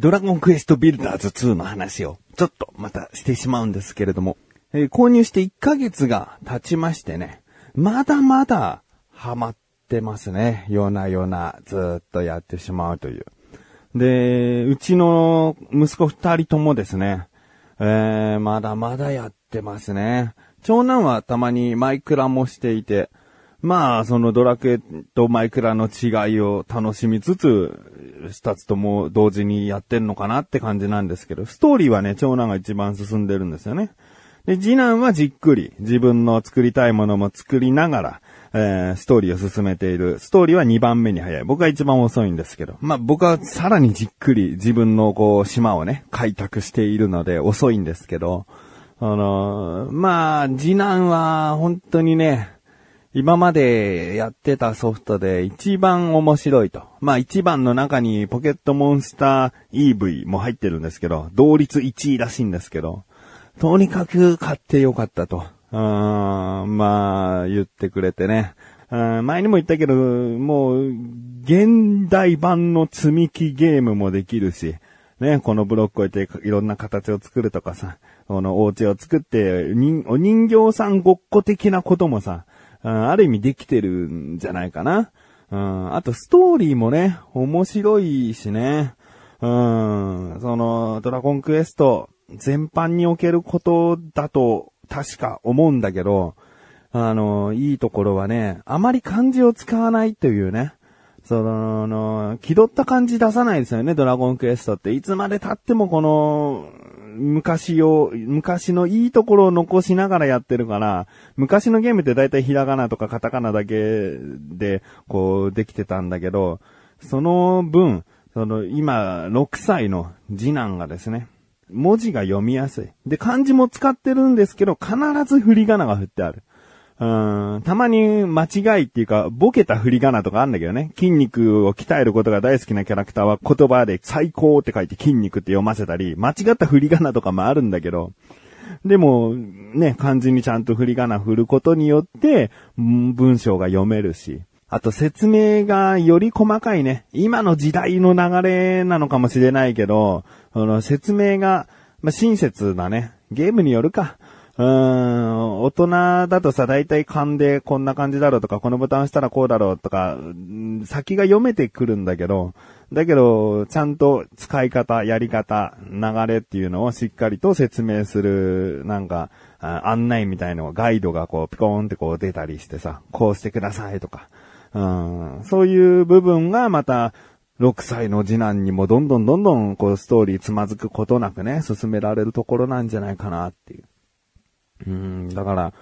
ドラゴンクエストビルダーズ2の話をちょっとまたしてしまうんですけれども、えー購入して1ヶ月が経ちましてね、まだまだハマってますね。夜な夜なずっとやってしまうという。で、うちの息子二人ともですね、えー、まだまだやってますね。長男はたまにマイクラもしていて、まあ、そのドラクエとマイクラの違いを楽しみつつ、二つとも同時にやってんのかなって感じなんですけど、ストーリーはね、長男が一番進んでるんですよね。で、次男はじっくり自分の作りたいものも作りながら、えー、ストーリーを進めている。ストーリーは2番目に早い。僕は一番遅いんですけど。まあ僕はさらにじっくり自分のこう島をね、開拓しているので遅いんですけど、あのーまあ次男は本当にね、今までやってたソフトで一番面白いと。まあ一番の中にポケットモンスター EV も入ってるんですけど、同率1位らしいんですけど、とにかく買ってよかったと。うーんまあ、言ってくれてね。前にも言ったけど、もう、現代版の積み木ゲームもできるし、ね、このブロックを置いていろんな形を作るとかさ、このお家を作って、お人形さんごっこ的なこともさ、うんある意味できてるんじゃないかな。うん、あとストーリーもね、面白いしね。うん、その、ドラゴンクエスト全般におけることだと確か思うんだけど、あの、いいところはね、あまり漢字を使わないというね。その、気取った感じ出さないですよね、ドラゴンクエストって。いつまで経ってもこの、昔を、昔のいいところを残しながらやってるから、昔のゲームって大体ひらがなとかカタカナだけで、こう、できてたんだけど、その分、その、今、6歳の次男がですね、文字が読みやすい。で、漢字も使ってるんですけど、必ず振り仮名が振ってある。ん、たまに間違いっていうか、ボケた振り仮名とかあるんだけどね。筋肉を鍛えることが大好きなキャラクターは言葉で最高って書いて筋肉って読ませたり、間違った振り仮名とかもあるんだけど、でも、ね、漢字にちゃんと振り仮名振ることによって、文章が読めるし、あと説明がより細かいね。今の時代の流れなのかもしれないけど、その説明が、まあ、親切だね。ゲームによるか。うん、大人だとさ、大体勘でこんな感じだろうとか、このボタン押したらこうだろうとか、先が読めてくるんだけど、だけど、ちゃんと使い方、やり方、流れっていうのをしっかりと説明する、なんか、案内みたいのガイドがこう、ピコーンってこう出たりしてさ、こうしてくださいとか、うん、そういう部分がまた、6歳の次男にもどんどんどんどんこうストーリーつまずくことなくね、進められるところなんじゃないかなっていう。うん、だから、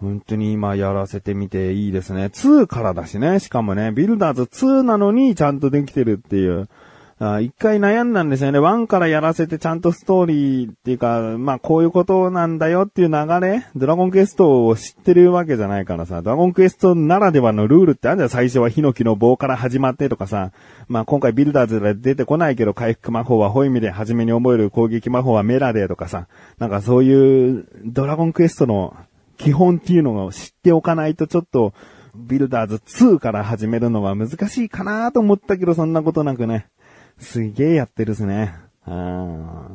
本当に今やらせてみていいですね。2からだしね。しかもね、ビルダーズ2なのにちゃんとできてるっていう。あ一回悩んだんですよね。1からやらせてちゃんとストーリーっていうか、まあこういうことなんだよっていう流れ、ドラゴンクエストを知ってるわけじゃないからさ、ドラゴンクエストならではのルールってあるじゃん。最初はヒノキの棒から始まってとかさ、まあ今回ビルダーズで出てこないけど回復魔法はホイミで初めに覚える攻撃魔法はメラでとかさ、なんかそういうドラゴンクエストの基本っていうのを知っておかないとちょっと、ビルダーズ2から始めるのは難しいかなと思ったけど、そんなことなくね。すげえやってるっすね。あ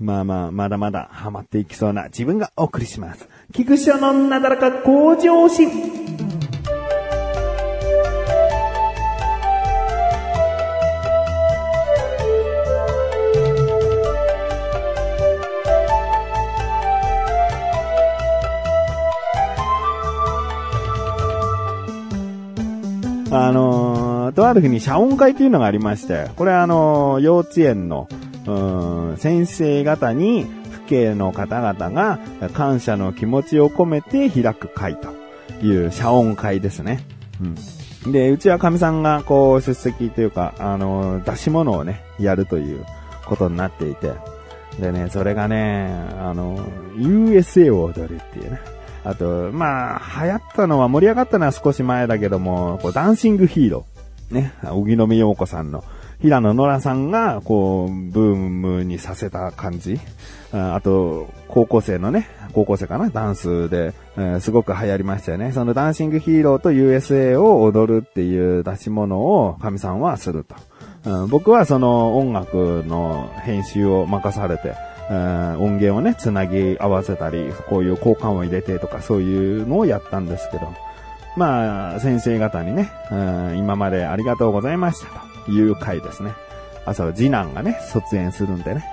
まあまあ、まだまだハマっていきそうな自分がお送りします。菊池のなだらか向上心。ある日に謝恩会というのがありまして、これはあの幼稚園の、うん先生方に、父兄の方々が感謝の気持ちを込めて開く会という謝恩会ですね。うん。で、うちは神さんがこう出席というか、あの出し物をね、やるということになっていて、でね、それがね、あの、USA を踊るっていうね。あと、まあ、流行ったのは、盛り上がったのは少し前だけども、こうダンシングヒーロー。ね、荻野目洋子さんの、平野ノラさんが、こう、ブームにさせた感じ。あと、高校生のね、高校生かな、ダンスで、えーすごく流行りましたよね。そのダンシングヒーローと USA を踊るっていう出し物を、神さんはすると。うん、僕はその音楽の編集を任されて、うん、音源をね、つなぎ合わせたり、こういう交換を入れてとかそういうのをやったんですけど、まあ、先生方にね、うん、今までありがとうございましたという回ですね。朝は次男がね、卒園するんでね。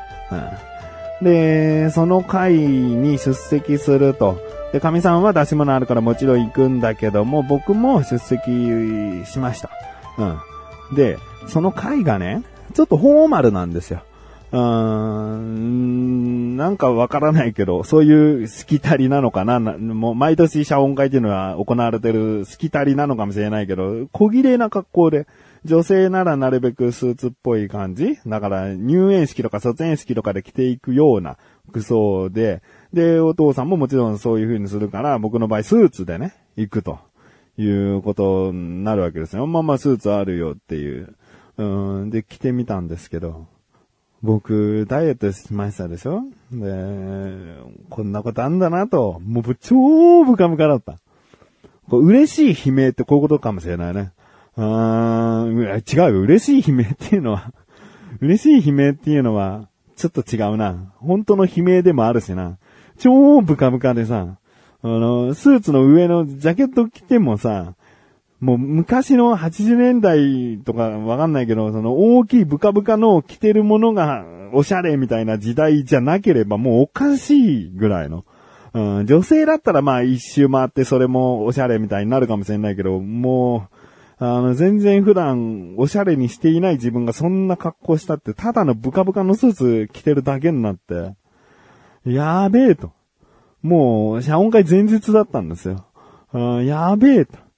うん、で、その会に出席すると。で、神さんは出し物あるからもちろん行くんだけども、僕も出席しました。うん。で、その会がね、ちょっとフォーマルなんですよ。うーん、なんかわからないけど、そういうしきたりなのかなもう毎年謝恩会っていうのは行われてるしきたりなのかもしれないけど、小綺麗な格好で、女性ならなるべくスーツっぽい感じ？だから入園式とか卒園式とかで着ていくような服装で、で、お父さんももちろんそういう風にするから、僕の場合スーツでね、行くということになるわけですよ。まあまあスーツあるよっていう。うん、で、着てみたんですけど、僕、ダイエットしましたでしょ？で、こんなことあんだなと、もう超ブカブカだった。こう嬉しい悲鳴ってこういうことかもしれないね。あーん違うよ嬉しい悲鳴っていうのは 嬉しい悲鳴っていうのは、ちょっと違うな。本当の悲鳴でもあるしな。超ブカブカでさ、あの、スーツの上のジャケット着てもさ、もう昔の80年代とかわかんないけど、その大きいブカブカの着てるものがおしゃれみたいな時代じゃなければもうおかしいぐらいの。うん、女性だったらまあ一周回ってそれもおしゃれみたいになるかもしれないけど、もう、あの、全然普段おしゃれにしていない自分がそんな格好したって、ただのブカブカのスーツ着てるだけになって、やべえと。もう、謝恩会前日だったんですよ。うんやべえと。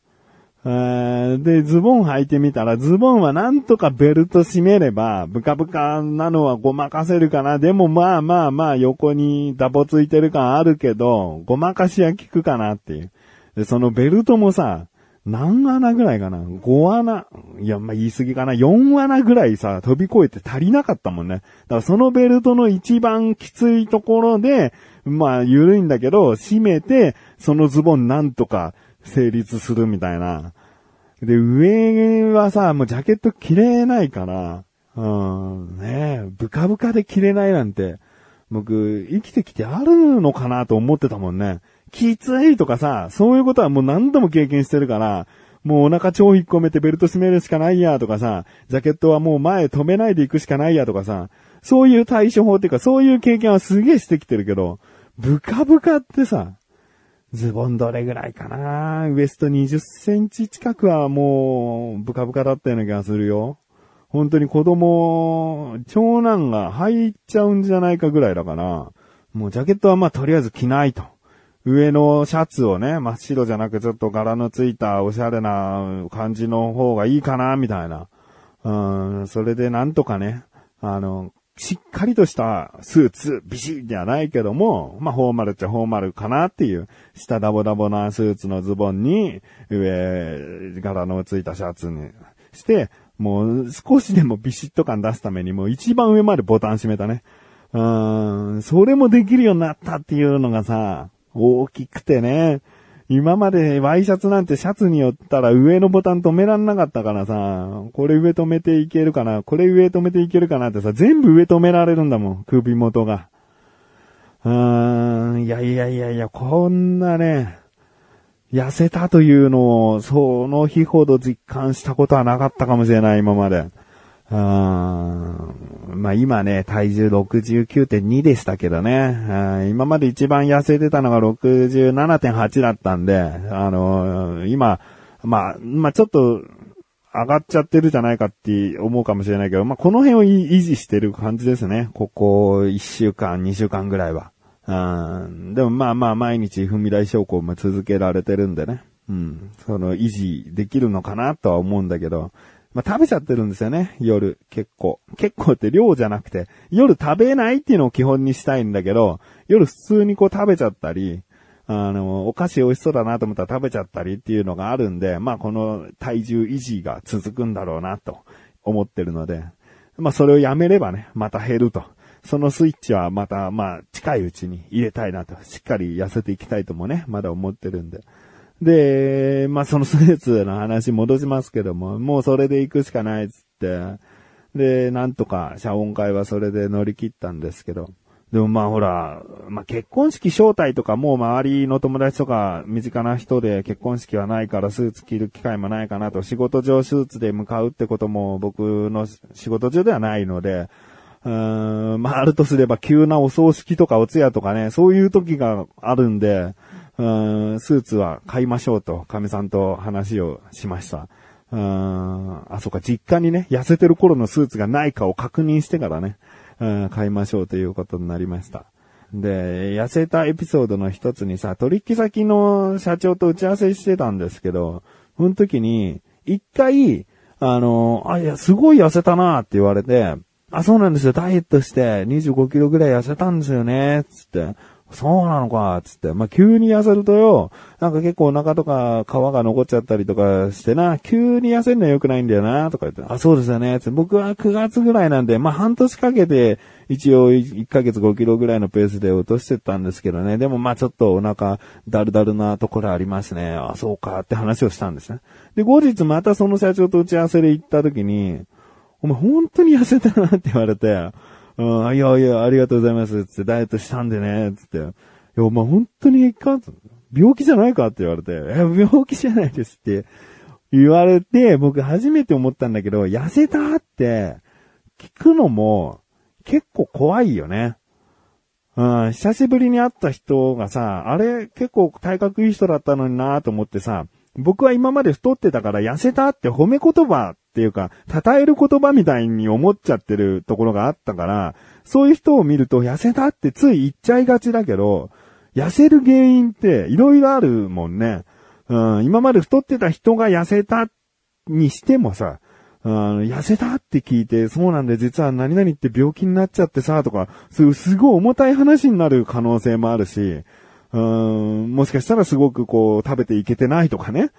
で、ズボン履いてみたら、ズボンはなんとかベルト締めれば、ブカブカなのはごまかせるかな。でもまあまあまあ横にダボついてる感あるけど、ごまかしは効くかなっていう。で、そのベルトもさ、何穴ぐらいかな ?5 穴。いや、まあ、言い過ぎかな ?4 穴ぐらいさ、飛び越えて足りなかったもんね。だからそのベルトの一番きついところで、まあ、緩いんだけど、締めて、そのズボンなんとか成立するみたいな。で、上はさ、もうジャケット着れないから、うん、ねえ、ブカブカで着れないなんて、僕、生きてきてあるのかなと思ってたもんね。きついとかさ、そういうことはもう何度も経験してるから、もうお腹超引っ込めてベルト締めるしかないやとかさ、ジャケットはもう前止めないで行くしかないやとかさ、そういう対処法っていうか、そういう経験はすげえしてきてるけど、ブカブカってさ、ズボンどれぐらいかな？ウエスト20センチ近くはもう、ブカブカだったような気がするよ。本当に子供、長男が入っちゃうんじゃないかぐらいだから、もうジャケットはまあとりあえず着ないと。上のシャツをね、真っ白じゃなくちょっと柄のついたおしゃれな感じの方がいいかな、みたいな。うん、それでなんとかね、あの、しっかりとしたスーツ、ビシッじゃないけども、まあ、フォーマルっちゃフォーマルかなっていう、下ダボダボなスーツのズボンに、上、柄のついたシャツにして、もう少しでもビシッと感出すためにもう一番上までボタン閉めたね。うん、それもできるようになったっていうのがさ、大きくてね、今までワイシャツなんてシャツによったら上のボタン止めらんなかったからさ、これ上止めていけるかな、これ上止めていけるかなってさ、全部上止められるんだもん、首元が。うーん、いやいやいやいや、こんなね、痩せたというのを、その日ほど実感したことはなかったかもしれない、今まで。まあ今ね、体重69.2でしたけどね。今まで一番痩せてたのが67.8だったんで、あのー、今、まあ、まあちょっと、上がっちゃってるじゃないかって思うかもしれないけど、まあこの辺を維持してる感じですね。ここ1週間、2週間ぐらいは。でもまあまあ毎日踏み台昇降も続けられてるんでね。うん。その維持できるのかなとは思うんだけど、まあ、食べちゃってるんですよね、夜、結構。結構って量じゃなくて、夜食べないっていうのを基本にしたいんだけど、夜普通にこう食べちゃったり、あの、お菓子美味しそうだなと思ったら食べちゃったりっていうのがあるんで、まあこの体重維持が続くんだろうなと思ってるので、まあそれをやめればね、また減ると。そのスイッチはまた、まあ近いうちに入れたいなと、しっかり痩せていきたいともね、まだ思ってるんで。で、まあ、そのスーツの話戻しますけども、もうそれで行くしかないっつって、で、なんとか謝恩会はそれで乗り切ったんですけど。でもまあほら、まあ結婚式招待とかもう周りの友達とか身近な人で結婚式はないからスーツ着る機会もないかなと。仕事上スーツで向かうってことも僕の仕事上ではないので、うーん、まああるとすれば急なお葬式とかお通夜とかね、そういう時があるんで、うん、スーツは買いましょうと、神さんと話をしました。うーん、あ、そっか、実家にね、痩せてる頃のスーツがないかを確認してからね、うん、買いましょうということになりました。で、痩せたエピソードの一つにさ、取引先の社長と打ち合わせしてたんですけど、その時に、一回、あの、あ、いや、すごい痩せたなって言われて、あ、そうなんですよ、ダイエットして25キロぐらい痩せたんですよね、つって。そうなのか、つって。まあ、急に痩せるとよ、なんか結構お腹とか皮が残っちゃったりとかしてな、急に痩せるのは良くないんだよな、とか言って。あ、そうですよね、つって。僕は9月ぐらいなんで、まあ、半年かけて、一応1ヶ月5キロぐらいのペースで落としてったんですけどね。でもまちょっとお腹だるだるなところありますね。あ、そうかって話をしたんですね。で、後日またその社長と打ち合わせで行った時に、お前本当に痩せたなって言われて、うん、いやいや、ありがとうございます。つって、ダイエットしたんでね、つって。いや、お前本当にいか？病気じゃないか？って言われて、え、病気じゃないですって言われて、僕初めて思ったんだけど、痩せたって聞くのも結構怖いよね。うん、久しぶりに会った人がさ、あれ結構体格いい人だったのになと思ってさ、僕は今まで太ってたから痩せたって褒め言葉っていうか、称える言葉みたいに思っちゃってるところがあったから、そういう人を見ると痩せたってつい言っちゃいがちだけど、痩せる原因って色々あるもんね。うん、今まで太ってた人が痩せたにしてもさ、痩せたって聞いて、そうなんで実は何々って病気になっちゃってさ、とか、そういうすごい重たい話になる可能性もあるし、うん、もしかしたらすごくこう食べていけてないとかね。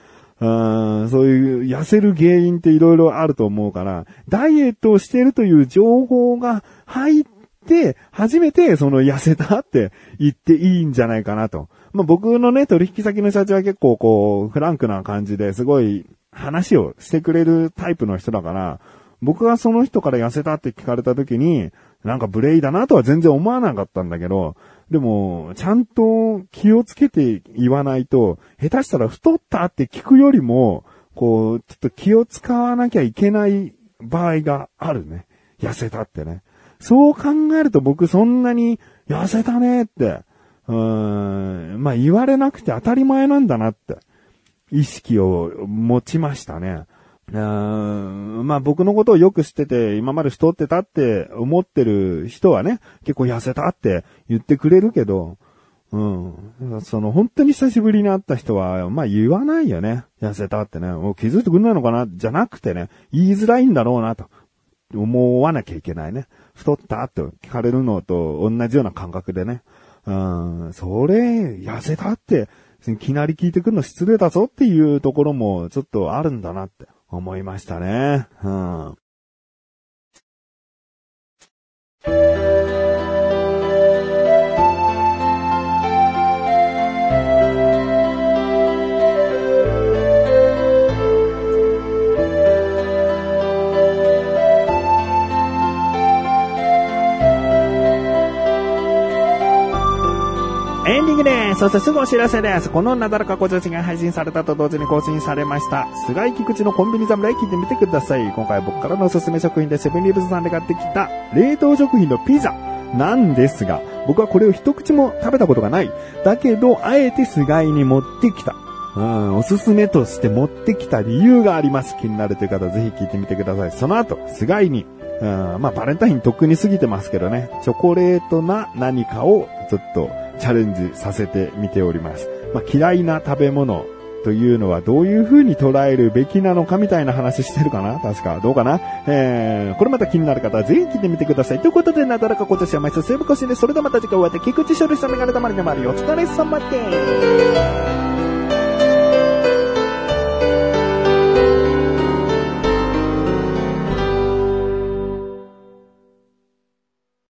うん、そういう痩せる原因って色々あると思うから、ダイエットをしてるという情報が入って、初めてその痩せたって言っていいんじゃないかなと。まあ、僕のね、取引先の社長は結構こう、フランクな感じですごい話をしてくれるタイプの人だから、僕がその人から痩せたって聞かれた時に、なんかブレイだなとは全然思わなかったんだけど、でも、ちゃんと気をつけて言わないと、下手したら太ったって聞くよりも、こう、ちょっと気を使わなきゃいけない場合があるね。痩せたってね。そう考えると僕そんなに痩せたねって、うーん、まあ言われなくて当たり前なんだなって、意識を持ちましたね。うん、まあ僕のことをよく知ってて、今まで太ってたって思ってる人はね、結構痩せたって言ってくれるけど、うん。その本当に久しぶりに会った人は、まあ言わないよね。痩せたってね。もう気づいてくんないのかな？じゃなくてね、言いづらいんだろうなと。思わなきゃいけないね。太ったって聞かれるのと同じような感覚でね。うん、それ、痩せたって、いきなり聞いてくるの失礼だぞっていうところもちょっとあるんだなって。思いましたね。うん。エンディングですそしてすぐお知らせです。このなだらかご女子が配信されたと同時に更新されました。菅井菊池のコンビニ侍聞いてみてください。今回僕からのおすすめ食品でセブンリーブズさんで買ってきた冷凍食品のピザなんですが、僕はこれを一口も食べたことがない。だけど、あえて菅井に持ってきた。うん、おすすめとして持ってきた理由があります。気になるという方ぜひ聞いてみてください。その後、菅井に、うん、まあバレンタインとっくに過ぎてますけどね、チョコレートな何かをちょっとチャレンジさせてみております。まあ、嫌いな食べ物というのはどういう風に捉えるべきなのかみたいな話してるかな？確か。どうかな？えー、これまた気になる方はぜひ聞いてみてください。ということで、なだらか今年は毎週セーブ更新で、それではまた次回お会いで、菊池処理したメガネたまりの周りお疲れ様です。